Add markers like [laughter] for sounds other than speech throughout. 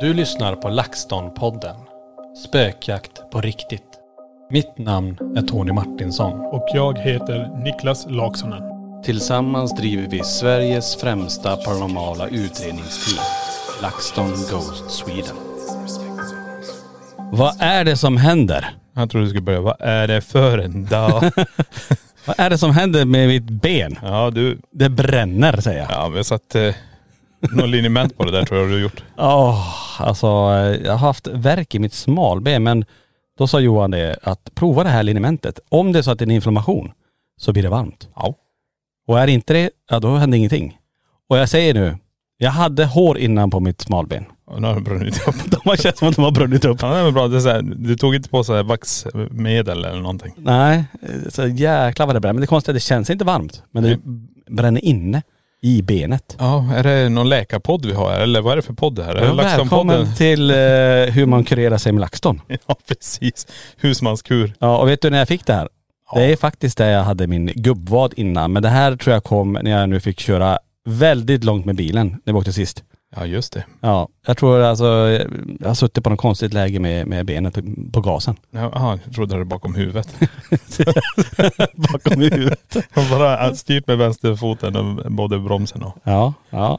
Du lyssnar på LaxTon-podden. Spökjakt på riktigt. Mitt namn är Tony Martinsson. Och jag heter Niklas Laksonen. Tillsammans driver vi Sveriges främsta paranormala utredningsteam. LaxTon Ghost Sweden. Vad är det som händer? Jag trodde du skulle börja, vad är det för en dag? [laughs] Vad är det som händer med mitt ben? ja du, Det bränner säger jag. ja vi har satt eh, [laughs] någon liniment på det där tror jag du har gjort. Åh, alltså jag har haft värk i mitt smalben men då sa Johan det att prova det här linimentet. Om det är så att det är en inflammation så blir det varmt. Ja. Och är det inte det, ja då händer ingenting. Och jag säger nu, jag hade hår innan på mitt smalben. Och nu har det brunnit upp. [laughs] De har känts som att de har brunnit upp. Ja det var bra. Det är så här, du tog inte på så här vaxmedel eller någonting? Nej, så jäklar vad det bränner. Men det konstiga är att det känns inte varmt. Men det bränner inne i benet. Ja, är det någon läkarpodd vi har eller vad är det för podd det här? LaxTon-podden? Välkommen till eh, hur man kurerar sig med LaxTon. [laughs] Ja precis. Husmanskur. Ja och vet du när jag fick det här? Det är faktiskt där jag hade min gubbvad innan. Men det här tror jag kom när jag nu fick köra väldigt långt med bilen när vi åkte sist. Ja just det. Ja, jag tror alltså, jag har suttit på något konstigt läge med, med benet på, på gasen. Jaha, jag trodde det var bakom huvudet. [laughs] Bakom huvudet. [laughs] Jag bara styrt med vänsterfoten och både bromsen och.. Ja, ja.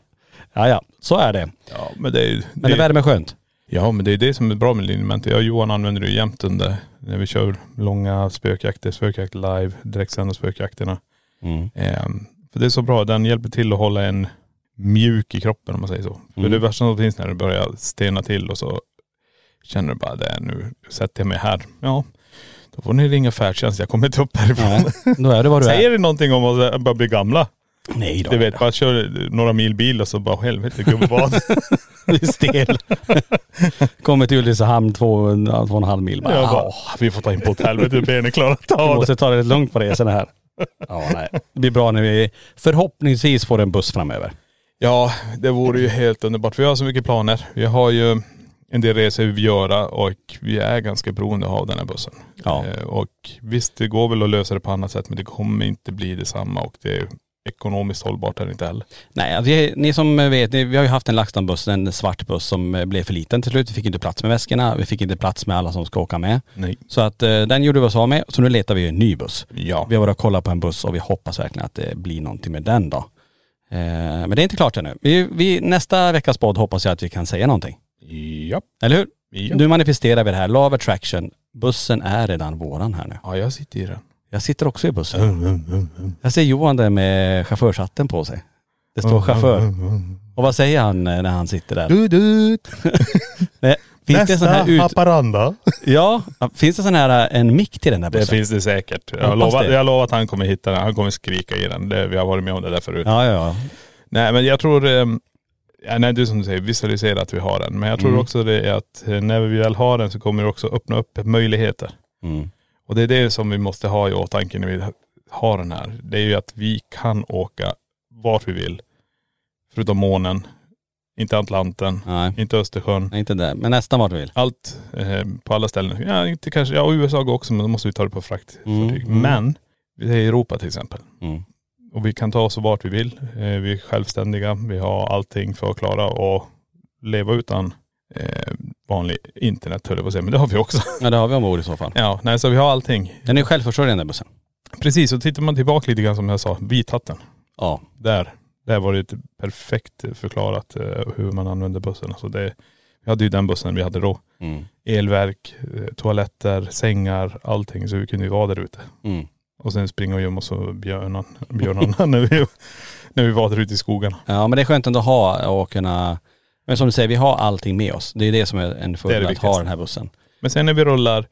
Ja, ja. Så är det. Ja men det är ju.. Men det värmer skönt. Ja men det är det som är bra med linjementet. Jag och Johan använder det jämt under, när vi kör långa spökjakter, spökjakt live, direktsända spökjakterna. Mm. Ehm, för det är så bra, den hjälper till att hålla en mjuk i kroppen om man säger så. För Mm. det värsta som finns när det börjar stena till och så känner du bara det, nu sätter jag mig här. Ja, då får ni ringa färdtjänst, jag kommer inte upp härifrån. Nej, då är det vad du [laughs] Säger är. det någonting om att börja bli gamla? Nej då. Du vet, bara kör några mil bil och så bara helvete gubbvad. [laughs] Du är stel. [laughs] Kommer till Ulricehamn två, två och en halv mil. Bara, jag bara, "Ah, åh, vi får ta in på ett helvete, benen klarar inte Vi av det. måste ta det lite lugnt på resorna här. Ja, nej. Det blir bra när vi förhoppningsvis får en buss framöver. Ja, det vore ju helt underbart. Vi har så mycket planer. Vi har ju en del resor vi vill göra och vi är ganska beroende av den här bussen. Ja. Eh, Och visst, det går väl att lösa det på annat sätt men det kommer inte bli detsamma och det är ekonomiskt hållbart är det inte heller. Nej, alltså, ni som vet, vi har ju haft en LaxTon-buss, en svart buss som eh, blev för liten till slut. Vi fick inte plats med väskorna, vi fick inte plats med alla som ska åka med. Nej. Så att eh, den gjorde vi oss av med, så nu letar vi en ny buss. Ja. Vi har varit och kollat på en buss och vi hoppas verkligen att det blir någonting med den då. Eh, men det är inte klart ännu. Vi, vi, nästa veckas podd hoppas jag att vi kan säga någonting. Ja. Eller hur? Ja. Nu manifesterar vi det här. Love attraction. Bussen är redan våran här nu. ja, jag sitter i den. Jag sitter också i bussen. Jag ser Johan där med chaufförshatten på sig. Det står chaufför. Och vad säger han eh, när han sitter där? Du, du. [laughs] [laughs] Nej, Finns det en sån här ut... Haparanda. Ja, finns det sån här eh, en mick till den där Det bussen? finns det säkert. Jag Hoppas lovar, det. jag lovar att han kommer hitta den. Han kommer skrika i den. Det, vi har varit med om det där förut. Ja, ja, ja. Nej men jag tror, eh, Ja, nej det är som du säger, visualisera att vi har den. Men jag tror Mm. också det är att eh, när vi väl har den så kommer det också öppna upp möjligheter. Mm. Och det är det som vi måste ha i åtanke när vi har den här. Det är ju att vi kan åka vart vi vill. Förutom månen. Inte Atlanten. Nej, Inte Östersjön. nej, inte det. Men nästan vart du vill. Allt eh, på alla ställen. Ja inte kanske, ja USA går också men då måste vi ta det på fraktfartyg. Mm, mm. Men, det är Europa till exempel. Mm. Och vi kan ta oss vart vi vill. Eh, vi är självständiga. Vi har allting för att klara och leva utan eh, vanlig internet höll jag på att säga. Men det har vi också. [laughs] Ja det har vi ombord i så fall. ja, nej så vi har allting. Den är självförsörjande bussen. Precis, och tittar man tillbaka lite grann som jag sa, vithatten. Ja. Där, där var det ett perfekt förklarat eh, hur man använder bussen. Alltså det, vi hade ju den bussen vi hade då. Mm. Elverk, eh, toaletter, sängar, allting. Så vi kunde ju vara där ute. Mm. Och sen springa och gömma oss och björnan, björnarna [laughs] när, vi, när vi var där ute i skogarna. Ja men det är skönt ändå att ha och kunna, men som du säger, vi har allting med oss. Det är det som är en Det det fördel att ha den här bussen. Men sen när vi rullar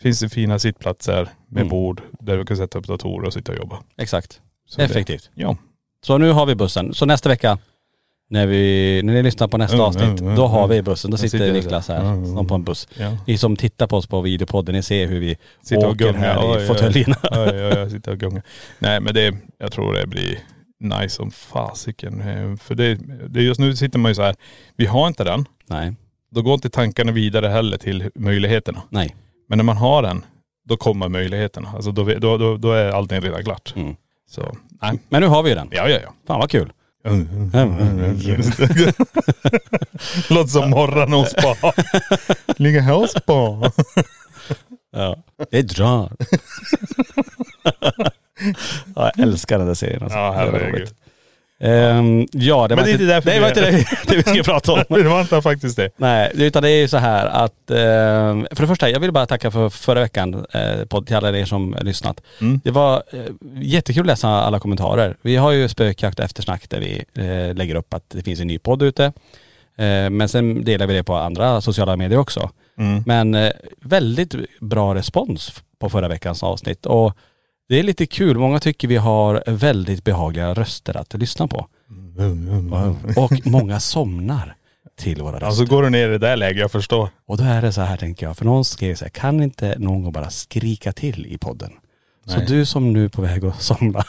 finns det fina sittplatser med Mm. bord där vi kan sätta upp datorer och sitta och jobba. Exakt. Så det- Effektivt. Ja. Så nu har vi bussen. Så nästa vecka, när, vi, när ni lyssnar på nästa Mm, avsnitt, mm, då mm, har mm. vi bussen. Då Då sitter sitter jag Niklas här, Mm, mm, som på en buss. ja. Ni som tittar på oss på videopodden, ni ser hur vi Sitta och åker gunga. här Oj, i oj, fåtöljerna. Oj, oj, [laughs] sitta och gunga. Nej men det, jag tror det blir nice som fasiken. Eh, För det, det just nu sitter man ju så här, vi har inte den. Nej, Då går inte tankarna vidare heller till möjligheterna. nej. Men när man har den, då kommer möjligheterna. Alltså då, då, då, då är allting redan klart. Mm. Så, nej. Men nu har vi ju den. Ja, ja, ja. Fan vad kul. [laughs] Låter som morgon och spa. Ligga här och spa. Ja. Det drar. [laughs] ja, jag älskar den där serien alltså. Ja, herregud. Ehm, ja, det Men var det är inte det vi var är- inte det, [laughs] det vi skulle prata om. [laughs] Det var inte faktiskt det. Nej, utan det är ju så här att, eh, för det första, jag vill bara tacka för förra veckan eh, på, till alla er som lyssnat. Mm. Det var eh, jättekul att läsa alla kommentarer. Vi har ju spökjakt och eftersnack där vi eh, lägger upp att det finns en ny podd ute. Eh, men sen delar vi det på andra sociala medier också. Mm. Men eh, väldigt bra respons på förra veckans avsnitt och det är lite kul. Många tycker vi har väldigt behagliga röster att lyssna på. Och många somnar till våra röster. Alltså går du ner i det där läget, jag förstår. Och då är det så här tänker jag, för någon skrev så här, kan inte någon gång bara skrika till i podden? Så Nej. du som nu är på väg att somna,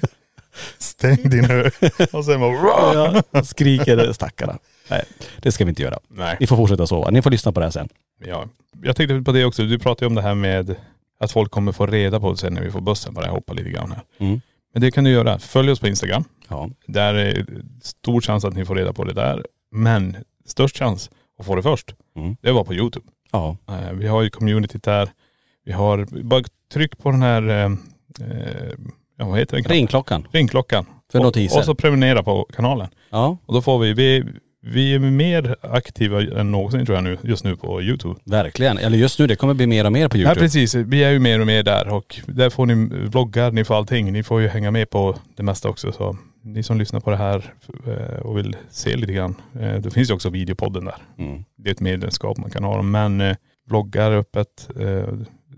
[laughs] Stäng din ö. Och sen bara.. ja, skriker stackarna. Nej, det ska vi inte göra. Nej. Ni får fortsätta sova. Ni får lyssna på det här sen. Ja. Jag tänkte på det också, du pratade ju om det här med att folk kommer få reda på det sen när vi får bussen. Bara jag hoppar lite grann här. Mm. Men det kan du göra. Följ oss på Instagram. Ja. Där är stor chans att ni får reda på det där. Men störst chans att få det först, Mm. det var på Youtube. Ja. Eh, Vi har ju communityt där. Vi har, bara tryck på den här, eh, eh, vad heter den? Ringklockan. Ringklockan. För och, notiser. Och så prenumerera på kanalen. Ja, Och då får vi, vi, vi är mer aktiva än någonsin tror jag nu, just nu på Youtube. verkligen. Eller just nu, det kommer bli mer och mer på Ja Youtube. precis, vi är ju mer och mer där och där får ni vloggar, ni får allting. Ni får ju hänga med på det mesta också. Så ni som lyssnar på det här eh, och vill se lite grann, eh, det finns ju också videopodden där. Mm. Det är ett medlemskap man kan ha. Men eh, vloggar öppet,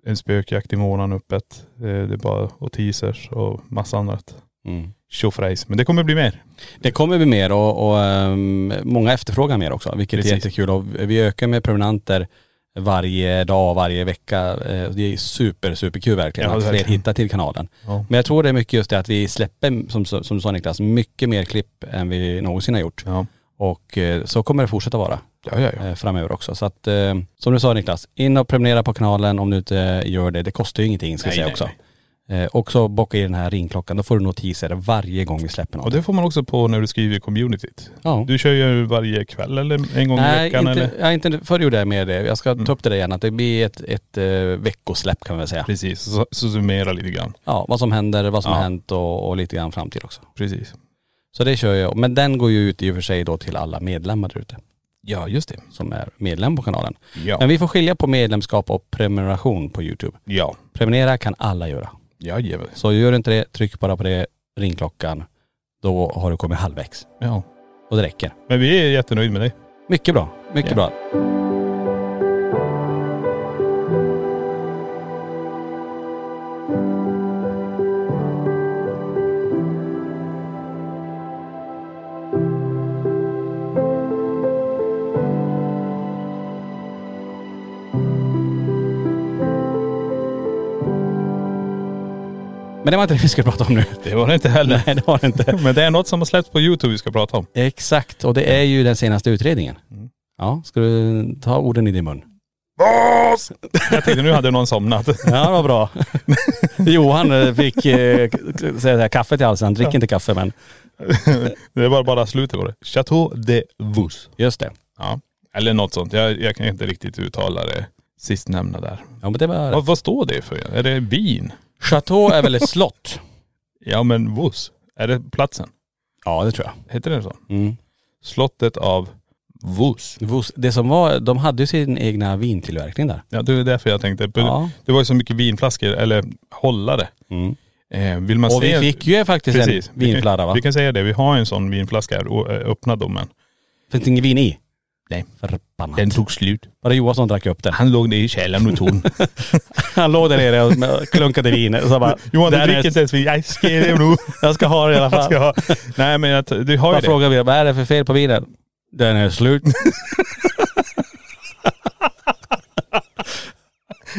en spökjakt i månaden öppet. Det är bara och teasers och massa annat. Mm. Tjofräs. Men det kommer bli mer. Det kommer bli mer och, och ehm, många efterfrågar mer också, vilket Precis. är jättekul. Och vi ökar med prenumeranter varje dag, varje vecka. Eh, Det är super, superkul verkligen Ja, att fler hittar till kanalen. Ja. Men jag tror det är mycket just det att vi släpper, som, som du sa Niklas, mycket mer klipp än vi någonsin har gjort. Ja. Och eh, så kommer det fortsätta vara Ja, ja, ja. eh, framöver också. Så att, som du sa Niklas, in och prenumerera på kanalen om du inte gör det. Det kostar ju ingenting ska jag Nej, säga nej, också. nej. Eh, också bocka i den här ringklockan, då får du notiser varje gång vi släpper något. Och det får man också på när du skriver i communityt. ja. Du kör ju varje kväll eller en gång i Nej, veckan inte, eller? ja, inte, förr gjorde jag mer det. Jag ska Mm. ta upp det där igen, att det blir ett, ett eh, veckosläpp kan man väl säga. Precis, så, så summera lite grann. Ja, vad som händer, vad som Ja. har hänt och, och lite grann framtid också. Precis. Så det kör jag. Men den går ju ut i och för sig då till alla medlemmar där ute Ja, just det. som är medlem på kanalen. Ja. Men vi får skilja på medlemskap och prenumeration på Youtube. Ja. Prenumerera kan alla göra. Jajamän. Så gör du inte det, tryck bara på det, ringklockan. Då har du kommit halvvägs. Ja. Och det räcker. Men vi är jättenöjda med det. Mycket bra, mycket Ja. bra. Men det var inte det vi skulle prata om nu. Det var det inte heller. Nej det var det inte. Men det är något som har släppts på YouTube vi ska prata om. Exakt, och det är ju den senaste utredningen. Ja, ska du ta orden i din mun? Jag tänkte nu hade någon somnat. Ja det var bra. [laughs] Johan eh, fick eh, säga här, kaffe till halsen. Han dricker inte kaffe men [laughs] Det var bara slutet på det. Chateau de Vos. just det. Ja. Eller något sånt. Jag, jag kan inte riktigt uttala det sistnämnda där. Ja men det var Vad, vad står det för? Är det vin? Chateau är väl ett slott? Ja men Vos. Är det platsen? Ja det tror jag. Heter det så? Mm. Slottet av Vos. Vos- Det som var, de hade ju sin egna vintillverkning där. Ja det är därför jag tänkte. Ja. Det var ju så mycket vinflaskor, eller hållare. Mm. Eh, vill man Och vi se... fick ju faktiskt Precis. en vinflarra va? Vi kan säga det. Vi har en sån vinflaska här, och, eh, öppnad då men Finns det ingen vin i? Nej. Förbannat. den tog slut. Var det Johan som drack upp den? Han låg nere i källaren och tog. [laughs] Han låg där nere och klunkade vin och så bara.. Johan du "Den är- dricker inte ens vin. Jag [laughs] ska det nu. Jag ska ha det i alla fall. ha. [laughs] Nej men jag, du har ju det. frågar vi, vad är det för fel på vinen? Den är slut.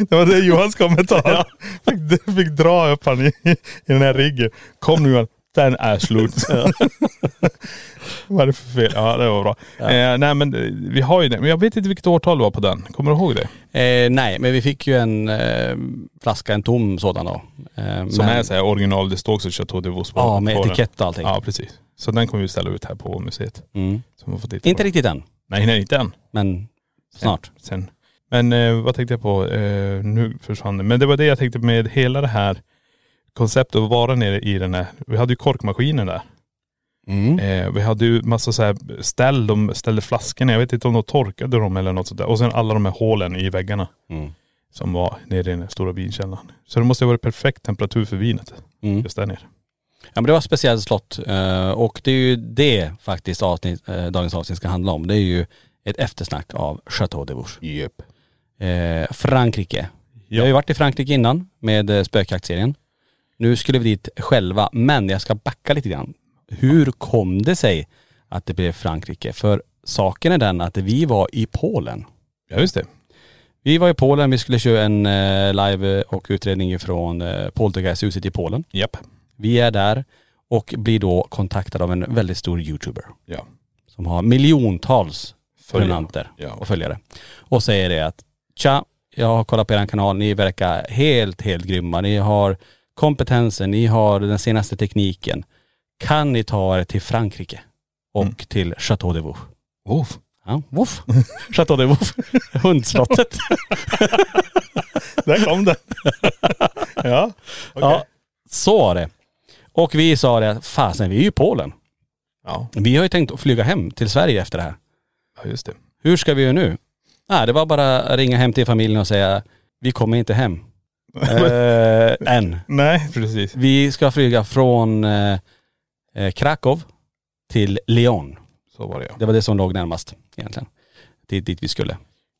Det var det Johans kommentar. Fick, fick dra upp han i, i den här riggen. Kom nu Johan, den är slut. [laughs] [laughs] Vad är det för fel? Ja det var bra. Eh, nej men eh, vi har ju det. Men jag vet inte vilket årtal det var på den. Kommer du ihåg det? Eh, nej, men vi fick ju en eh, flaska, en tom sådan då. Eh, Som men, är så här original, det står också Chateau de Vos Ja, med den. etikett och allting. Ja precis. Så den kommer vi ställa ut här på museet. Mm. Så man får titta Inte på. riktigt än, Nej nej inte än. men snart. Sen. Men eh, vad tänkte jag på? Nu försvann det. Men det var det jag tänkte med hela det här konceptet att vara nere i den här. Vi hade ju korkmaskinen där. Mm. Eh, vi hade ju massa så här ställ, de ställde flaskorna. Jag vet inte om de torkade dem eller något sånt där. Och sen alla de här hålen i väggarna Mm. som var nere i den stora vinkällaren. Så det måste ha varit perfekt temperatur för vinet. Mm. Just där nere. Ja men det var ett speciellt slott eh, och det är ju det faktiskt avsnitt, eh, dagens avsnitt ska handla om. Det är ju ett eftersnack av Chateau de Vouche. Yep. Eh, Frankrike. Ja. har ju varit i Frankrike innan med spökjaktserien. Nu skulle vi dit själva, men jag ska backa lite grann. Hur kom det sig att det blev Frankrike? För saken är den att vi var i Polen. Ja just det. Vi var i Polen, vi skulle köra en eh, live och utredning från eh, Poltergeisthuset i Polen. Japp. Vi är där och blir då kontaktade av en väldigt stor youtuber Ja. som har miljontals Följare. prenumeranter Ja. och följare. Och säger det att tja, jag har kollat på er kanal, ni verkar helt, helt grymma. Ni har kompetensen, ni har den senaste tekniken. Kan ni ta er till Frankrike och Mm. till Chateau de Vaux? Uff. Ja, woof. [laughs] Chateau de Vaux. [laughs] Hundslottet. [laughs] Där kom den. ja. okej. Ja, så var det. Och vi sa det, fasen vi är ju i Polen. Ja. Vi har ju tänkt att flyga hem till Sverige efter det här. ja. just det. Hur ska vi göra nu? Nej, det var bara att ringa hem till familjen och säga, vi kommer inte hem. Eh, än. Nej precis. Vi ska flyga från eh, eh, Krakow till Lyon. Så var det ja. Det var det som låg närmast egentligen. Dit, dit vi skulle.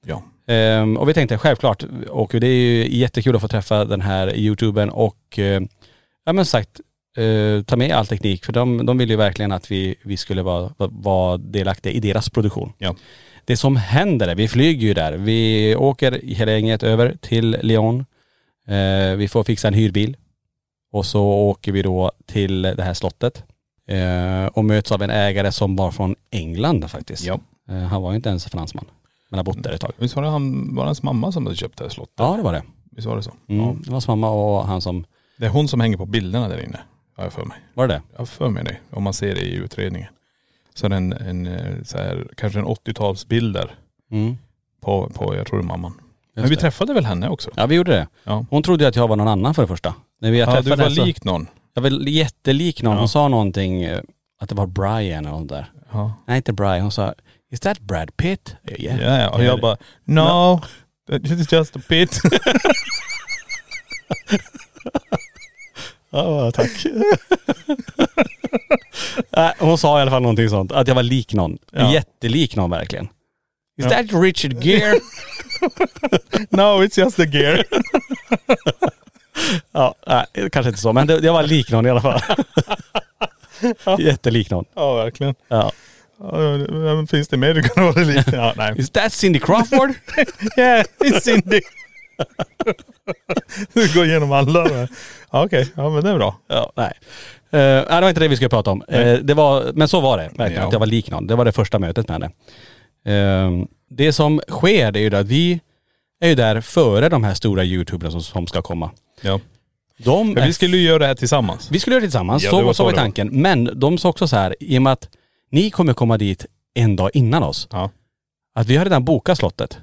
Ja. Ehm, och vi tänkte självklart, och det är ju jättekul att få träffa den här youtubern och eh, ja men sagt, eh, ta med all teknik för de, de vill ju verkligen att vi, vi skulle vara, vara delaktiga i deras produktion. Ja. Det som händer är, vi flyger ju där, vi åker hela gänget över till Lyon. Eh, vi får fixa en hyrbil. Och så åker vi då till det här slottet. Eh, och möts av en ägare som var från England faktiskt. Ja. Eh, han var ju inte ens fransman. Men har bott där ett tag. Visst var det han, var det hans mamma som hade köpt det här slottet? Ja det var det. Visst var det så? Mm. Ja. Det var hans mamma och han som, Det är hon som hänger på bilderna där inne. Har jag för mig. var det det? Jag har för mig det. Om man ser det i utredningen. Så är det en, en eh, så här, kanske en 80-talsbilder Mm. på, på, jag tror det är mamman. Men vi träffade väl henne också? Ja vi gjorde det. Ja. Hon trodde ju att jag var någon annan för det första. När vi Ja, du var så- lik någon. Jag var jättelik någon. Ja. Hon sa någonting, eh, att det var Brian eller något där. Ja. Nej inte Brian, hon sa Is that Brad Pitt? Yeah. Ja, ja. Och jag bara, no, it's just a bit. [laughs] Ja, tack. [laughs] Nej, hon sa i alla fall någonting sånt, att jag var lik någon. Jättelik någon verkligen. Is Ja. that Richard Gere? [laughs] no, it's just the gear. [laughs] ja, nej, kanske inte så, men det, jag var lik någon i alla fall. [laughs] Jättelik någon. ja, verkligen. Ja. Ja, finns det mer du kan vara lik? Ja, nej. Is that Cindy Crawford? Yeah, it's Cindy. Du går igenom alla. Ja, Okej, ja men det är bra. Ja, nej. Uh, nej, det var inte det vi skulle prata om. Eh, det var, men så var det verkligen, Ja. att jag var lik någon. Det var det första mötet med henne. Eh, det som sker det är ju att vi är ju där före de här stora youtuberna som, som ska komma. Ja. De Men vi skulle ju göra det här tillsammans. Vi skulle göra det tillsammans, Ja, det var så, så så var det var. tanken. Men de sa också så här, i och med att ni kommer komma dit en dag innan oss, Ja. att vi har redan bokat slottet.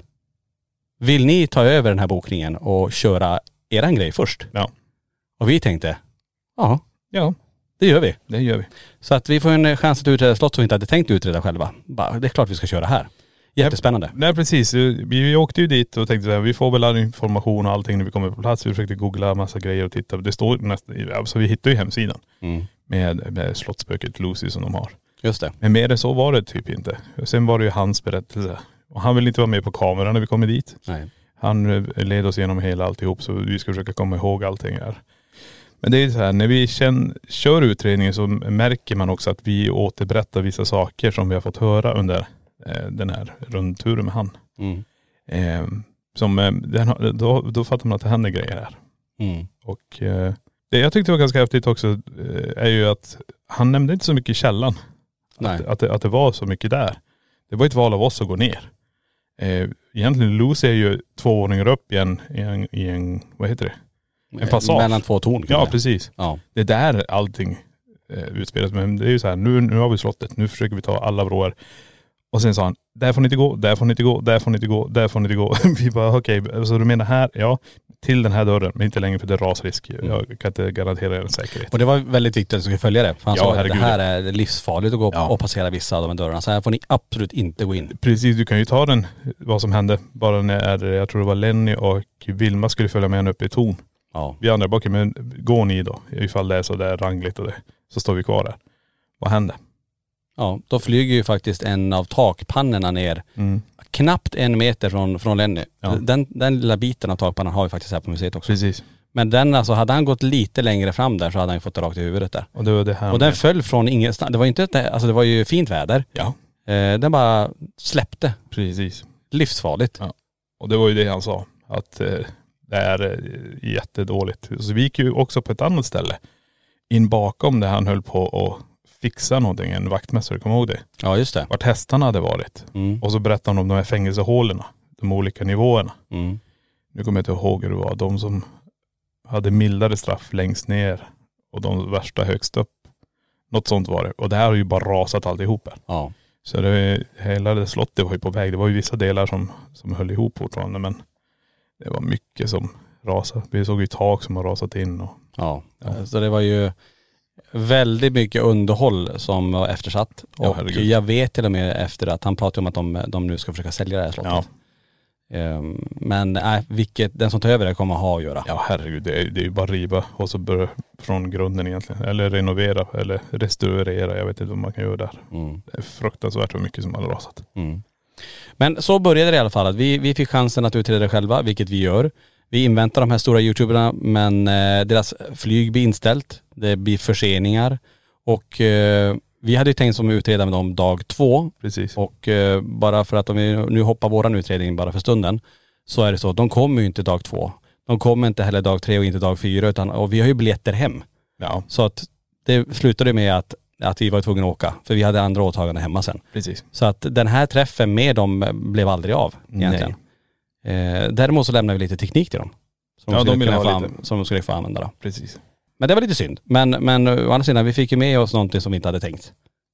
Vill ni ta över den här bokningen och köra eran grej först? Ja. Och vi tänkte, ja Ja, det gör vi. det gör vi. Så att vi får en chans att utreda slott som vi inte hade tänkt utreda själva. Bara, det är klart vi ska köra här. Jättespännande. Nej precis. Vi, vi åkte ju dit och tänkte så här, vi får väl all information och allting när vi kommer på plats. Vi försökte googla massa grejer och titta. Det står nästan, alltså vi hittade ju hemsidan Mm. med, med slottsspöket Lucy som de har. Just det. Men mer än så var det typ inte. Sen var det ju hans berättelse. Och han ville inte vara med på kameran när vi kommer dit. Nej. Han eh, led oss igenom hela alltihop så vi ska försöka komma ihåg allting här. Men det är så här, när vi känn, kör utredningen så märker man också att vi återberättar vissa saker som vi har fått höra under eh, den här rundturen med han. Mm. Eh, som, eh, den, då, då fattar man att det händer grejer här. Mm. Och eh, det jag tyckte var ganska häftigt också eh, är ju att han nämnde inte så mycket källan. Nej. Att, att, det, att det var så mycket där. Det var ett val av oss att gå ner. Eh, egentligen Lucy är ju två våningar upp i en, i en, i en vad heter det? En passage. Mellan två torn. Ja precis. Ja. Det är där allting eh, utspelas. Men det är ju så här, nu, nu har vi slottet, nu försöker vi ta alla vrår. Och sen sa han, där får ni inte gå, där får ni inte gå, där får ni inte gå, där får ni inte gå. [laughs] vi bara okej, så du menar här? Ja, till den här dörren, men inte längre för det är rasrisk. Jag kan inte garantera er säkerhet. Och det var väldigt viktigt att du skulle följa det. För han Ja, sa att det herregud. här är livsfarligt att gå Ja. och passera vissa av de här dörrarna. Så här får ni absolut inte gå in. Precis, du kan ju ta den, vad som hände, bara när, jag tror det var Lenny och Vilma skulle följa med henne upp i torn. Ja. Vi andra bara, okej men gå ni då, ifall det är så där rangligt och det. Så står vi kvar där. Vad hände? Ja, då flyger ju faktiskt en av takpannorna ner Mm. knappt en meter från, från Lenny. Ja. Den, den lilla biten av takpannan har vi faktiskt här på museet också. Precis. Men den alltså, hade han gått lite längre fram där så hade han ju fått det rakt i huvudet där. Och det var det här Och den med- föll från ingenstans. Det var ju inte, ett- alltså det var ju fint väder. Ja, Eh, den bara släppte. precis. Livsfarligt. Ja. Och det var ju det han sa. Att eh, det är eh, jättedåligt. Så vi gick ju också på ett annat ställe. In bakom där han höll på att fixa någonting. En vaktmästare, kommer ihåg det? Ja just det. Vart hästarna hade varit. Mm. Och så berättade han om de här fängelsehålorna. De olika nivåerna. Mm. Nu kommer jag inte ihåg hur det var. De som hade mildare straff längst ner och de värsta högst upp. Något sånt var det. Och det här har ju bara rasat alltihop här. Ja. Så det, hela det slottet var ju på väg. Det var ju vissa delar som, som höll ihop fortfarande men det var mycket som rasade. Vi såg ju tak som har rasat in och Ja. Ja. Så det var ju väldigt mycket underhåll som var eftersatt. Ja, och herregud. jag vet till och med efter att han pratade om att de, de nu ska försöka sälja det här slottet. ja, Ehm, men nej, vilket, den som tar över det kommer ha att göra. ja herregud det är, det är ju bara riva och så börja från grunden egentligen. Eller renovera eller restaurera. Jag vet inte vad man kan göra där. Mm. Det är fruktansvärt vad mycket som har rasat. Mm. Men så började det i alla fall. Att vi, vi fick chansen att utreda det själva, vilket vi gör. Vi inväntar de här stora youtuberna men eh, deras flyg blir inställt. Det blir förseningar. Och eh, vi hade ju tänkt som utreda med dem dag två. Precis. Och eh, bara för att om vi nu hoppar våran utredning bara för stunden. Så är det så, att de kommer ju inte dag två. De kommer inte heller dag tre och inte dag fyra utan, och vi har ju biljetter hem. Ja, Så att det slutade med att, att vi var tvungna att åka. För vi hade andra åtaganden hemma sen. precis. Så att den här träffen med dem blev aldrig av egentligen. Eh, däremot så lämnade vi lite teknik till dem. Som, Ja, de, skulle de få an- som de skulle få använda då. Precis. Men det var lite synd. Men, men å andra sidan, vi fick ju med oss någonting som vi inte hade tänkt.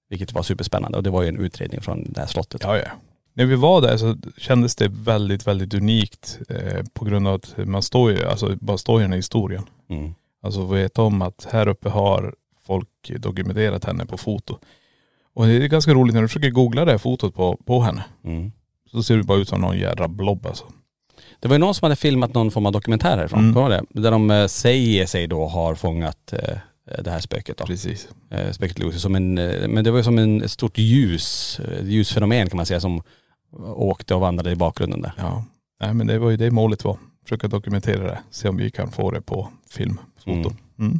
Vilket var superspännande och det var ju en utredning från det här slottet. Ja, ja. När vi var där så kändes det väldigt, väldigt unikt eh, på grund av att man står ju, alltså bara står i den här historien. Mm. Alltså vet om att här uppe har folk dokumenterat henne på foto. Och det är ganska roligt när du försöker googla det här fotot på, på henne. Mm. Så ser det bara ut som någon jädra blob alltså. Det var ju någon som hade filmat någon form av dokumentär härifrån, Mm. kommer det? Där de eh, säger sig då har fångat eh, det här spöket då. Precis. Eh, spöket Lucy som en, eh, men det var ju som en ett stort ljus, eh, ljusfenomen kan man säga som åkte och vandrade i bakgrunden där. Ja. Nej men det var ju det målet var. Försöka dokumentera det. Se om vi kan få det på film, foto. Mm.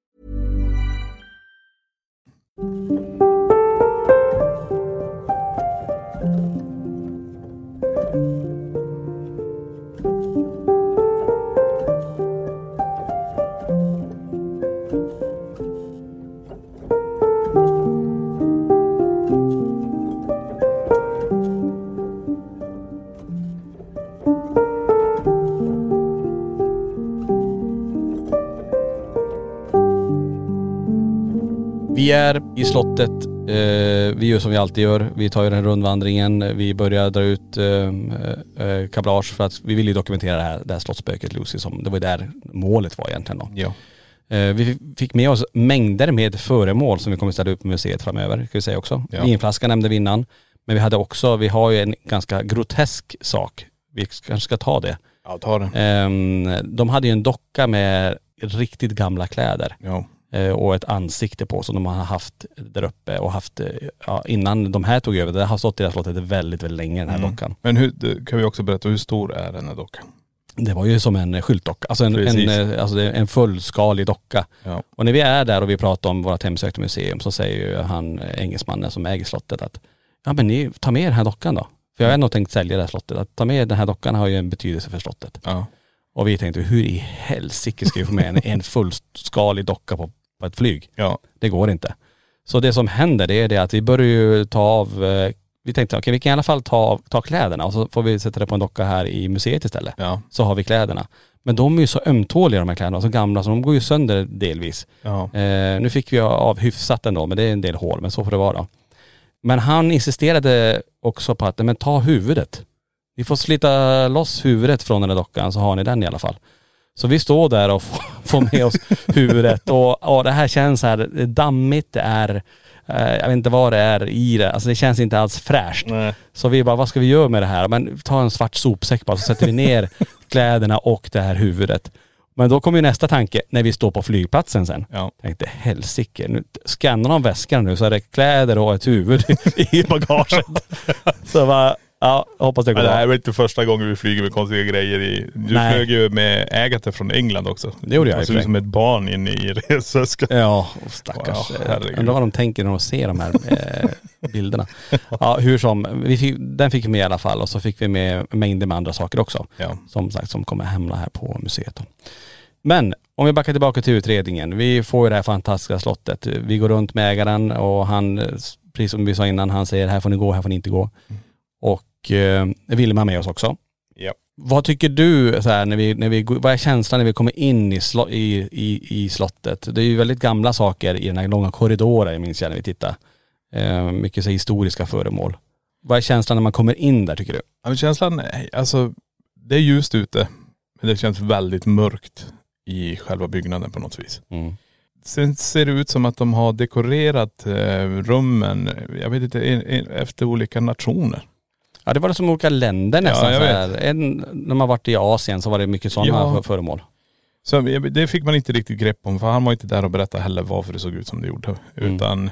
Vi är i slottet. Eh, vi gör som vi alltid gör. Vi tar ju den rundvandringen. Vi börjar dra ut eh, eh, kablage för att vi vill ju dokumentera det här, det här slottsspöket Lucy som, det var ju där målet var egentligen då. Ja. Vi fick med oss mängder med föremål som vi kommer ställa upp på museet framöver, ska vi säga också. Ja. Vinflaska nämnde vi innan. Men vi hade också, vi har ju en ganska grotesk sak. Vi kanske ska ta det. Ja, ta den. Ehm, de hade ju en docka med riktigt gamla kläder Ja. Eh, och ett ansikte på som de har haft där uppe och haft, eh, ja, innan de här tog över, det har stått i det här slottet väldigt, väldigt länge den här Mm. dockan. Men hur, kan vi också berätta, hur stor är den här dockan? Det var ju som en skyltdocka, alltså en, en, Precis. eh, alltså en fullskalig docka. Ja. Och när vi är där och vi pratar om vårt hemsökta museum så säger ju han eh, engelsmannen som äger slottet att ja men ni, ta med den här dockan då. För jag har nog tänkt sälja det här slottet. Att ta med den här dockan har ju en betydelse för slottet. Ja. Och vi tänkte hur i helsike ska vi få med en, en fullskalig docka på, på ett flyg? Ja. Det går inte. Så det som händer det är det att vi börjar ju ta av, eh, vi tänkte okej vi kan i alla fall ta, av- ta kläderna och så får vi sätta det på en docka här i museet istället. Ja. Så har vi kläderna. Men de är ju så ömtåliga de här kläderna, så gamla så de går ju sönder delvis. Ja. Eh, nu fick vi av hyfsat ändå, men det är en del hål, men så får det vara. Men han insisterade också på att, men ta huvudet. Vi får slita loss huvudet från den där dockan så har ni den i alla fall. Så vi står där och får, [laughs] får med oss huvudet och, och det här känns här, det är dammigt, det är, eh, jag vet inte vad det är i det, alltså det känns inte alls fräscht. Nej. Så vi bara, vad ska vi göra med det här? Men ta en svart sopsäck bara så sätter vi ner [laughs] kläderna och det här huvudet. Men då kommer ju nästa tanke när vi står på flygplatsen sen. Ja. Tänkte helsike, nu skannar de väskan nu så är det kläder och ett huvud [laughs] i bagaget. så bara, ja, hoppas det går Men det här är väl inte första gången vi flyger med konstiga grejer i.. Du Nej. flög ju med Ägate från England också. Det gjorde jag i och för såg ut sig. som ett barn inne i resväskan. Ja, och stackars. Herregud. Undrar vad de tänker när de ser de här eh, bilderna. Ja, hur som, vi fick, den fick vi med i alla fall och så fick vi med mängder med andra saker också. Ja. som sagt som kommer hamna här på museet. Då. Men om vi backar tillbaka till utredningen. Vi får ju det här fantastiska slottet. Vi går runt med ägaren och han, eh, precis som vi sa innan, han säger här får ni gå, här får ni inte gå. Och eh, Vilma med oss också. Ja. Vad tycker du, så här, när vi, när vi, vad är känslan när vi kommer in i, slo, i, i, i slottet? Det är ju väldigt gamla saker i den här långa korridoren, minns jag när vi tittade. Eh, mycket så här, historiska föremål. Vad är känslan när man kommer in där tycker du? Ja, känslan, alltså det är ljust ute. Men det känns väldigt mörkt i själva byggnaden på något vis. Mm. Sen ser det ut som att de har dekorerat eh, rummen, jag vet inte, en, en, efter olika nationer. Ja det var det som olika länder nästan. jag så här. En, när man varit i Asien så var det mycket sådana Ja. för- föremål. Så det fick man inte riktigt grepp om för han var inte där och berättade heller varför det såg ut som det gjorde. Mm. Utan,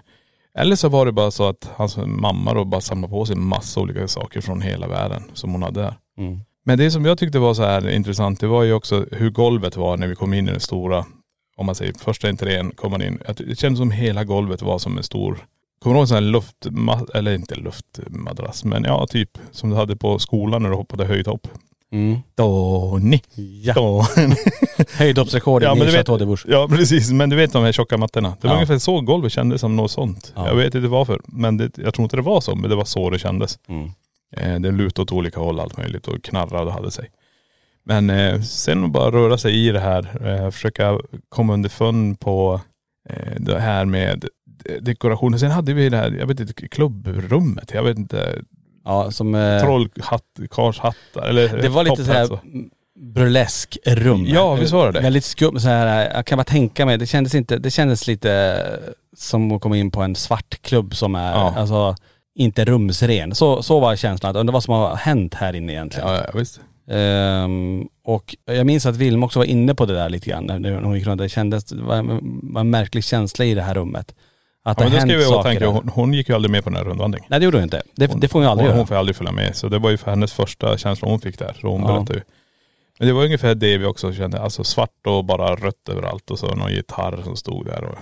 eller så var det bara så att hans mamma då bara samlade på sig massa olika saker från hela världen som hon hade där. Mm. Men det som jag tyckte var så här intressant, det var ju också hur golvet var när vi kom in i den stora, om man säger första entrén, kom man in. Det kändes som hela golvet var som en stor, kommer du ihåg en sån här luft, eller inte luftmadrass, men ja typ som du hade på skolan när du hoppade höjdhopp. Mm. Tony. Ja. Tony. [laughs] Höjdhoppsrekord Ja, i vet- Chateau de Bourge. Ja precis, men du vet de här tjocka mattorna. Det var Ja. ungefär så golvet kändes som något sånt. Ja. Jag vet inte varför. Men det, jag tror inte det var så, men det var så det kändes. Mm. Eh, det lutade åt olika håll allt möjligt och knarrade och hade sig. Men eh, sen bara röra sig i det här, eh, försöka komma underfund på eh, det här med dekorationen. Sen hade vi det här, jag vet inte, klubbrummet. Jag vet inte, Ja, som... Eh, trollhatt, karshattar eller det var lite så här topphatt, burlesk rum. Ja, visst var det? Väldigt skum, så här, jag kan bara tänka mig, det kändes inte, det kändes lite som att komma in på en svart klubb som är, Ja. alltså inte rumsren. Så, så var känslan, undrar vad som har hänt här inne egentligen. Ja, ja visst. Ehm, och jag minns att Vilma också var inne på det där lite grann när när hon gick runt. Det kändes, det var en, var en märklig känsla i det här rummet. Att Ja, men det då har ska vi åtanke, hon, hon gick ju aldrig med på den här rundvandringen. Nej det gjorde hon inte. Det, det får hon ju aldrig hon, göra. hon får aldrig följa med. Så det var ju för hennes första känsla hon fick där. Så hon Ja. berättade ju. Men det var ungefär det vi också kände. Alltså svart och bara rött överallt och så någon gitarr som stod där. Och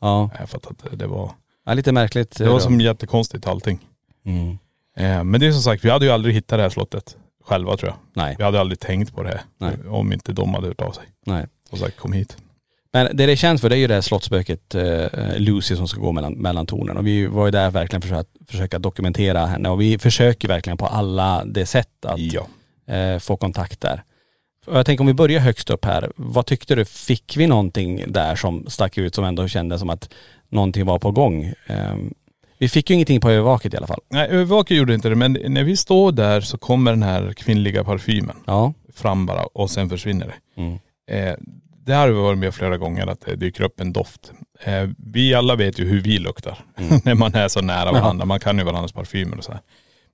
Ja, jag fattar att det var, ja lite märkligt. det var som jättekonstigt allting. Mm. Eh, men det är som sagt, vi hade ju aldrig hittat det här slottet själva tror jag. Nej, Vi hade aldrig tänkt på det här. Nej. Om inte de hade hört av sig. nej. Och sagt kom hit. Men det det känns för det är ju det här slottsspöket eh, Lucy som ska gå mellan, mellan tornen. Och vi var ju där verkligen för att försöka dokumentera henne. Och vi försöker verkligen på alla det sätt att Ja. eh, få kontakt där. Och jag tänker om vi börjar högst upp här. Vad tyckte du? Fick vi någonting där som stack ut som ändå kändes som att någonting var på gång? Eh, vi fick ju ingenting på övervaket i alla fall. Nej övervakare gjorde inte det men när vi står där så kommer den här kvinnliga parfymen Ja. fram bara och sen försvinner det. Mm. Eh, det har vi varit med flera gånger att det dyker upp en doft. Eh, vi alla vet ju hur vi luktar [laughs] när man är så nära varandra. Man kan ju varandras parfymer och så här.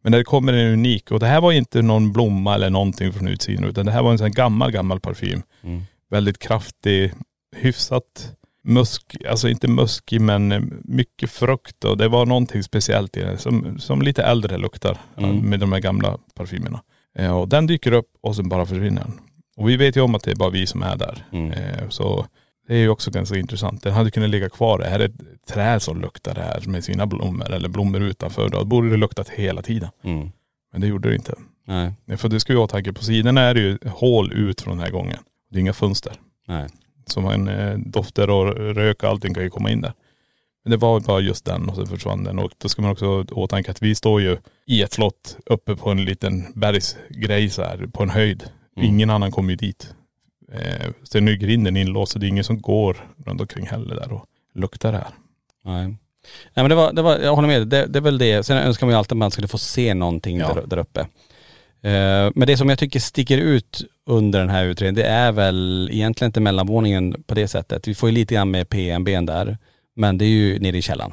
Men när det kommer en unik, och det här var inte någon blomma eller någonting från utsidan utan det här var en sån gammal, gammal parfym. Mm. Väldigt kraftig, hyfsat musk, alltså inte muskig men eh, mycket frukt och det var någonting speciellt i den som, som lite äldre luktar Mm. med de här gamla parfymerna. Eh, och den dyker upp och sen bara försvinner den. Och vi vet ju om att det är bara vi som är där. Mm. Eh, så det är ju också ganska intressant. Den hade kunnat ligga kvar. Det här är ett träd som luktar det här med sina blommor eller blommor utanför. Då borde det luktat hela tiden. Mm. Men det gjorde det inte. Nej. För du ska ju ha åtanke, på sidorna är det ju hål ut från den här gången. Det är inga fönster. Nej. Så man, eh, dofter och rök och allting kan ju komma in där. Men det var bara just den och så försvann den. Och då ska man också ha åtanke att vi står ju i ett slott uppe på en liten bergsgrej så här, på en höjd. Mm. Ingen annan kommer ju dit. Eh, sen är grinden inlåst så det är ingen som går runt omkring heller där och luktar det här. Nej. Nej men det var, det var, jag håller med, det, det är väl det. Sen önskar man ju alltid att man skulle få se någonting Ja. där, där uppe. Eh, men det som jag tycker sticker ut under den här utredningen, det är väl egentligen inte mellanvåningen på det sättet. Vi får ju lite grann med PNB där, men det är ju nere i källaren.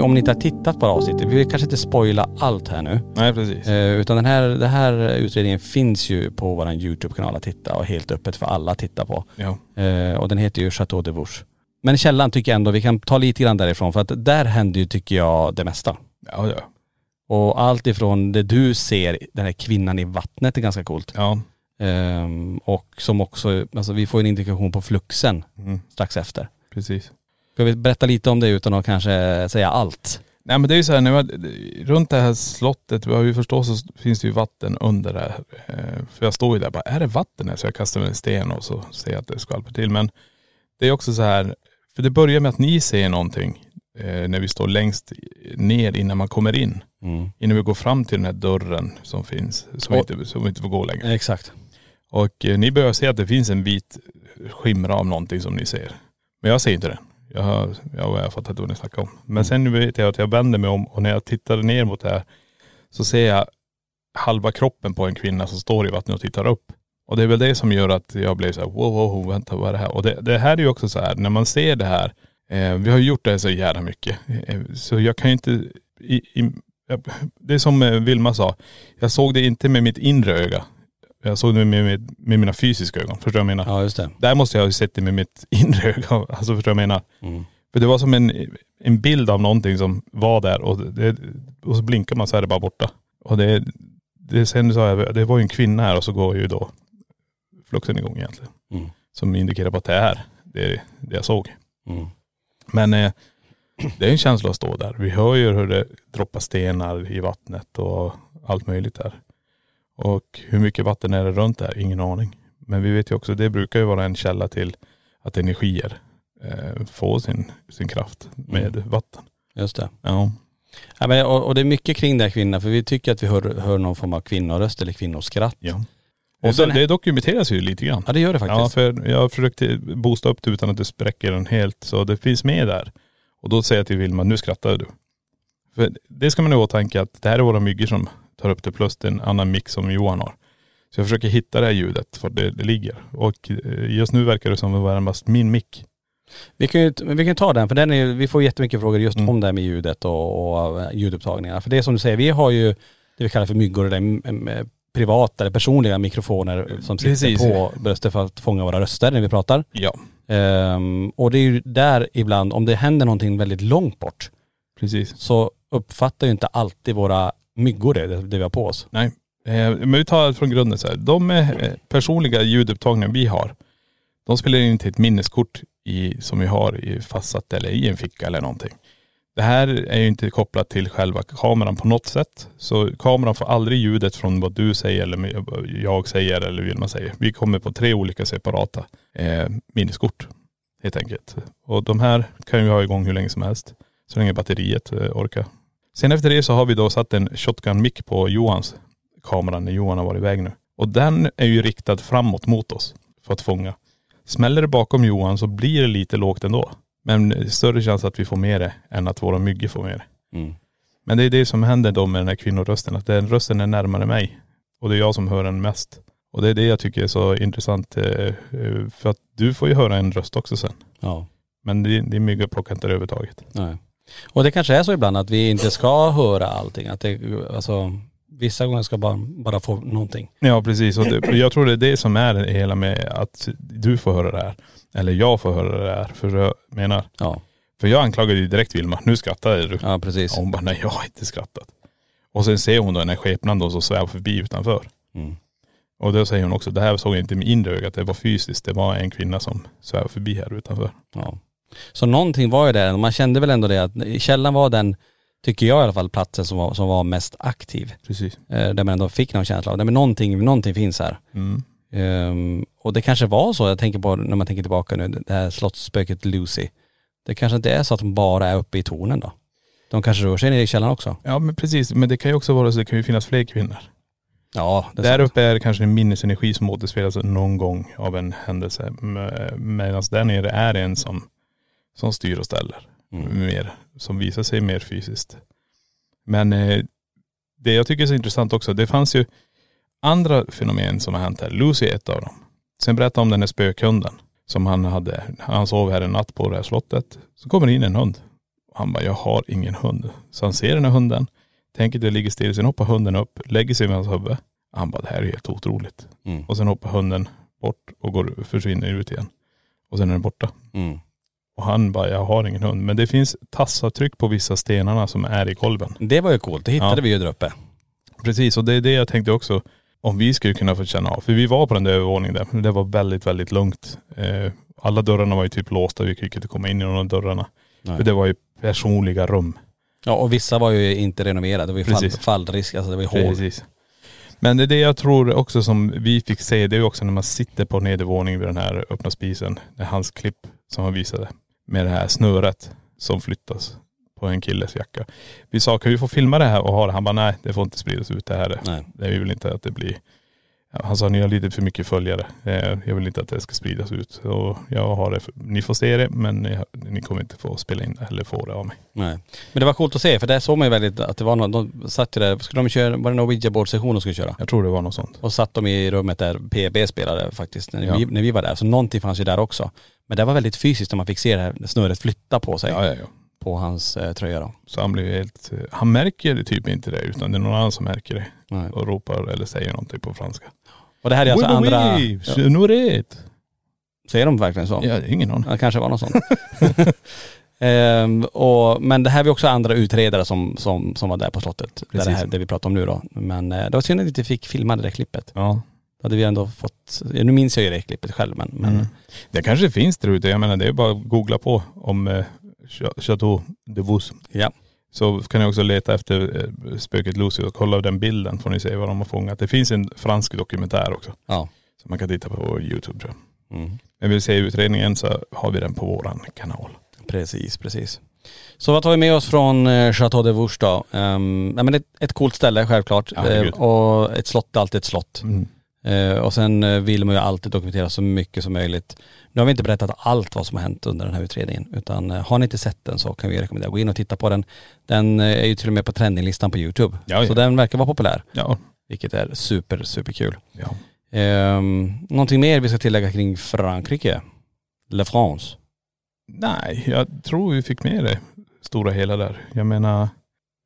Nu om ni inte har tittat på avsnittet, vi vill kanske inte spoila allt här nu. Nej precis. Eh, utan den här, den här utredningen finns ju på vår YouTube-kanal att titta och helt öppet för alla att titta på. Ja. Eh, och den heter ju Chateau de Vouche. Men källan tycker jag ändå, vi kan ta lite grann därifrån för att där händer ju tycker jag det mesta. Ja, ja. Och allt ifrån det du ser, den här kvinnan i vattnet är ganska coolt. Ja. Ehm, och som också, alltså vi får en indikation på fluxen Mm, strax efter. precis. Ska vi berätta lite om det utan att kanske säga allt? Nej men det är ju så här, runt det här slottet, vad vi förstår så finns det ju vatten under det här. Eh, För jag står ju där bara, är det vatten här? Så jag kastar en sten och så ser jag att det skvalpar till. Men det är också så här, för det börjar med att ni ser någonting eh, när vi står längst ner innan man kommer in. Mm. Innan vi går fram till den här dörren som finns, som, Och- inte, som inte får gå längre. Exakt. Och eh, ni börjar se att det finns en vit skimra av någonting som ni ser. Men jag ser inte den. Jag har, jag har fattat vad ni snackar om. Men sen vet jag att jag vänder mig om och när jag tittar ner mot det här så ser jag halva kroppen på en kvinna som står i vattnet och tittar upp. Och det är väl det som gör att jag blev så här, wow, wow, vänta vad är det här? Och det, det här är ju också så här, när man ser det här, eh, vi har ju gjort det här så jävla mycket. Eh, så jag kan ju inte, i, i, jag- det är som eh, Vilma sa, jag såg det inte med mitt inre öga. Jag såg det med, med, med mina fysiska ögon. Förstår du vad jag menar? Ja just det. Där måste jag ha sett det med mitt [laughs] inre öga. Alltså förstår du vad jag menar? Mm. För det var som en, en bild av någonting som var där och, det, och så blinkar man så är det bara borta. Och det, det sen sa jag, det var ju en kvinna här och så går ju då fluxen igång egentligen. Mm. Som indikerar på att det är det, det jag såg. Mm. Men eh, det är en känsla att stå där. Vi hör ju hur det droppar stenar i vattnet och allt möjligt där. Och hur mycket vatten är det runt där? Ingen aning. Men vi vet ju också, det brukar ju vara en källa till att energier eh, får sin, sin kraft med vatten. Just det. Ja. Ja, men, och, och det är mycket kring det här kvinnan, för vi tycker att vi hör, hör någon form av kvinnoröst eller kvinnoskratt. ja. Och Och sen- det dokumenteras ju lite grann. Ja det gör det Ja, faktiskt. för jag försökte boosta upp det utan att det spräcker den helt. Så det finns med där. Och då säger jag till Vilma, nu skrattar du. För det ska man i åtanke att det här är våra myggor som tar upp det plus det är en annan mix som Johan har. Så jag försöker hitta det här ljudet för det, det ligger. Och eh, just nu verkar det som att vara mest min mick. Vi kan ju vi kan ta den, för den är, vi får jättemycket frågor just Mm. om det här med ljudet och, och eh, ljudupptagningarna. För det är som du säger, vi har ju det vi kallar för myggor, eller mm, mm, privata eller personliga mikrofoner som sitter Precis. på bröstet för att fånga våra röster när vi pratar. Ja, Ehm, och det är ju där ibland, om det händer någonting väldigt långt bort, precis. så uppfattar ju inte alltid våra myggor det, det vi har på oss. Nej. Eh, men vi tar från grunden så här. De eh, personliga ljudupptagningar vi har, de spelar in till ett minneskort i, som vi har i fastsatt eller i en ficka eller någonting. Det här är ju inte kopplat till själva kameran på något sätt. Så kameran får aldrig ljudet från vad du säger eller jag säger eller Vilma säger. Vi kommer på tre olika separata eh, minneskort helt enkelt. Och de här kan vi ha igång hur länge som helst. Så länge batteriet eh, orkar. Sen efter det så har vi då satt en shotgun mic på Johans kamera när Johan har varit iväg nu. Och den är ju riktad framåt mot oss för att fånga. Smäller det bakom Johan så blir det lite lågt ändå. Men större chans att vi får med det än att våra myggor får med det. Mm. Men det är det som händer då med den här kvinnorösten, att den rösten är närmare mig. Och det är jag som hör den mest. Och det är det jag tycker är så intressant. eh, eh, För att du får ju höra en röst också sen. Ja. Men det, det myggor plockar inte det övertaget. Nej. Och det kanske är så ibland att vi inte ska höra allting. Att det, alltså, vissa gånger ska bara, bara få någonting. Ja precis. Och det, jag tror det är det som är det hela med att du får höra det här. Eller jag får höra det här. För jag menar, Ja, för jag anklagade ju direkt Vilma. Nu skrattade du. ja precis. Och hon bara, nej jag har inte skrattat. Och sen ser hon då den här skepnaden då som svävar förbi utanför. Mm. Och då säger hon också, det här såg jag inte med inre ögat, det var fysiskt. Det var en kvinna som svävade förbi här utanför. Ja. Så någonting var ju där, man kände väl ändå det att källan var den, tycker jag i alla fall, platsen som var, som var mest aktiv. Precis. Eh, där man ändå fick någon känsla av, nej men någonting, någonting finns här. Mm. Ehm, och det kanske var så, jag tänker på när man tänker tillbaka nu, det här slottsspöket Lucy. Det kanske inte är så att de bara är uppe i tornen då. De kanske rör sig ner i källaren också. Ja men precis, men det kan ju också vara så, det kan ju finnas fler kvinnor. Ja, det är Där sant. uppe är det kanske en minnesenergi som återspelas någon gång av en händelse. Medan där nere är det en som, som styr och ställer. Mm. Mer, som visar sig mer fysiskt. Men eh, det jag tycker är så intressant också, det fanns ju andra fenomen som har hänt här. Lucy är ett av dem. Sen berättade om den här spökhunden som han hade. Han sov här en natt på det här slottet. Så kommer det in en hund. Han bara, jag har ingen hund. Så han ser den här hunden, tänker att det ligger still. Sen hoppar hunden upp, lägger sig med hans huvud. Han bara, det här är helt otroligt. Mm. Och sen hoppar hunden bort och går, försvinner ut igen. Och sen är den borta. Mm. Och han bara, jag har ingen hund. Men det finns tassavtryck på vissa stenarna som är i kolven. Det var ju coolt, det hittade Ja. vi ju där uppe. Precis, och det är det jag tänkte också. Om vi skulle kunna få känna av. För vi var på den där övervåningen där. Men det var väldigt, väldigt lugnt. Eh, alla dörrarna var ju typ låsta. Vi kunde inte komma in i någon av dörrarna. Nej. För det var ju personliga rum. Ja och vissa var ju inte renoverade, det var ju fall, Precis. fallrisk, alltså det var ju hål. Precis. Men det är det jag tror också som vi fick se, det är ju också när man sitter på nedervåningen vid den här öppna spisen. Det är hans klipp som han visade. Med det här snöret. som flyttas på en killes jacka. Vi sa, kan vi få filma det här och ha det? Han bara, nej det får inte spridas ut det här. Nej. Det vi vill inte att det blir Sa, ni har lite för mycket följare. Eh, Jag vill inte att det ska spridas ut. Så jag har det, ni får se det men ni, ni kommer inte få spela in det eller få det av mig. Nej. Men det var coolt att se för där såg man ju väldigt att det var någon, de satt ju där, skulle de köra, var det någon ouija-board-session de skulle köra? Jag tror det var något sånt. Och satt de i rummet där PB spelade faktiskt när, Ja. vi, när vi var där. Så någonting fanns ju där också. Men det var väldigt fysiskt när man fick se det här snöret flytta på sig. Ja, ja, ja. På hans eh, tröja då. Så han blev helt, han märker typ inte det utan det är någon annan som märker det. Nej. Och ropar eller säger någonting på franska. Och det här är alltså Oui, andra.. oui, Ja, säger de verkligen så? Ja, ingen aning. Det kanske var något sånt. [laughs] ehm, och, men det här var också andra utredare som, som, som var där på slottet. Där det, här, det vi pratar om nu då. Men eh, det var synd att vi inte fick filma det där klippet. Ja. Då hade vi ändå fått, ja, nu minns jag ju det klippet själv men, men Mm. Det kanske finns där ute. Jag menar det är bara att googla på om eh, Ch- Chateau de Vos. ja. Så kan ni också leta efter eh, spöket Lucy och kolla den bilden får ni se vad de har fångat. Det finns en fransk dokumentär också. Ja. Som man kan titta på YouTube tror jag. Mm. Men vill vi se utredningen så har vi den på våran kanal. Precis, precis. Så vad tar vi med oss från eh, Chateau de Vouche då? Um, nej men ett, ett coolt ställe självklart. Ja. Eh, och ett slott är alltid ett slott. Mm. Eh, och sen vill man ju alltid dokumentera så mycket som möjligt. Nu har vi inte berättat allt vad som har hänt under den här utredningen. Utan eh, har ni inte sett den så kan vi rekommendera, gå in och titta på den. Den eh, är ju till och med på trendinglistan på YouTube. Ja, ja. Så den verkar vara populär. Ja. Vilket är super, super kul. ja. Um, någonting mer vi ska tillägga kring Frankrike? Le France. Nej, jag tror vi fick med det stora hela där. Jag menar,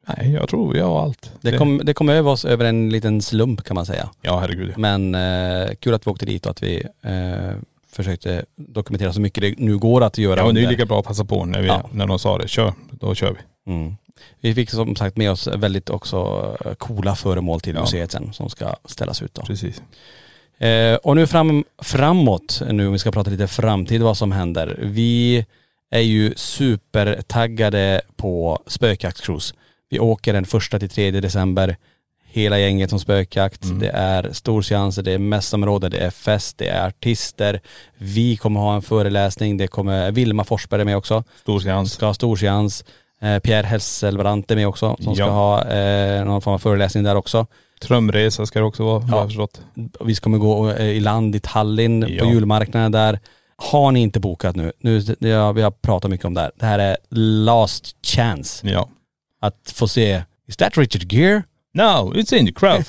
nej jag tror vi har allt. Det kom, det kom över oss över en liten slump kan man säga. Ja herregud. Men eh, kul att vi åkte dit och att vi eh, försökte dokumentera så mycket det nu går att göra. Ja och det är lika bra att passa på när, vi, Ja. när de sa det. Kör, då kör vi. Mm. Vi fick som sagt med oss väldigt också eh, coola föremål till Ja. museet sen som ska ställas ut då. Precis. Eh, och nu fram, framåt, nu om vi ska prata lite framtid vad som händer. Vi är ju supertaggade på spökjaktscruise. Vi åker den första till tredje december. Hela gänget som spökjakt. Mm. Det är storseanser, det är mässområde, det är fest, det är artister. Vi kommer ha en föreläsning, det kommer Vilma Forsberg är med också. Stor seans. Ska ha storseans. Eh, Pierre Hesselbrant är med också som ska Ja. ha eh, någon form av föreläsning där också. Trumresa ska det också vara, har jag förstått. Vi kommer gå eh, i land i Tallinn på Ja. julmarknaden där. Har ni inte bokat nu, nu ja, vi har pratat mycket om det här. Det här är last chance Ja. att få se, is that Richard Gere? No, it's in the crowd.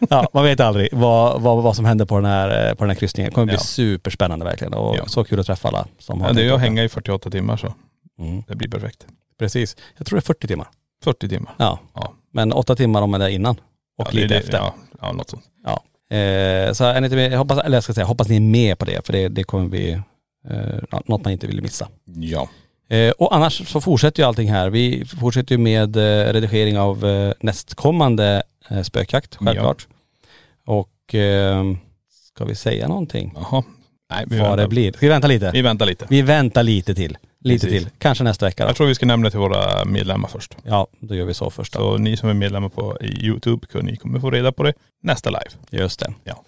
[laughs] Ja, man vet aldrig vad, vad, vad som händer på den här, på den här kryssningen. Det kommer bli Ja. superspännande verkligen och Ja. så kul att träffa alla som har ja, det är ju att hänga i 48 timmar så. Mm, Det blir perfekt. precis. Jag tror det är 40 timmar. 40 timmar. Ja. Ja. Men åtta timmar om man är där innan och ja, det är lite det- efter. Ja, ja, något sånt. Ja. Eh, så är ni inte med, jag hoppas, eller jag ska säga, hoppas ni är med på det för det, det kommer bli eh, ja, något man inte vill missa. Ja. Eh, och annars så fortsätter ju allting här. Vi fortsätter ju med eh, redigering av eh, nästkommande eh, spökjakt, självklart. Och ska vi säga någonting? Jaha. Nej, vi Vad väntar. det blir? Ska vi vänta lite? Vi väntar lite. Vi väntar lite till. Lite Precis. till. Kanske nästa vecka då. Jag tror vi ska nämna till våra medlemmar först. Ja, då gör vi så först då. Så ni som är medlemmar på Youtube, ni kommer få reda på det nästa live. Just det. Ja.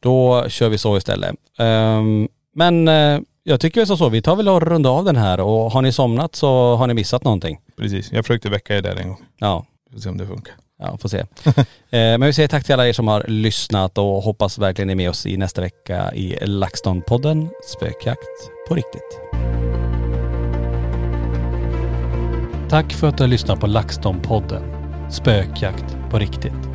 Då kör vi så istället. Ehm, men eh, jag tycker så, så, vi tar väl och runda av den här och har ni somnat så har ni missat någonting. Precis. Jag försökte väcka er där en gång. Ja, Vi får se om det funkar. ja får se. [laughs] eh, men vi säger tack till alla er som har lyssnat och hoppas verkligen ni är med oss i nästa vecka i LaxTon-podden Spökjakt på riktigt. Tack för att du har lyssnat på LaxTon-podden Spökjakt på riktigt.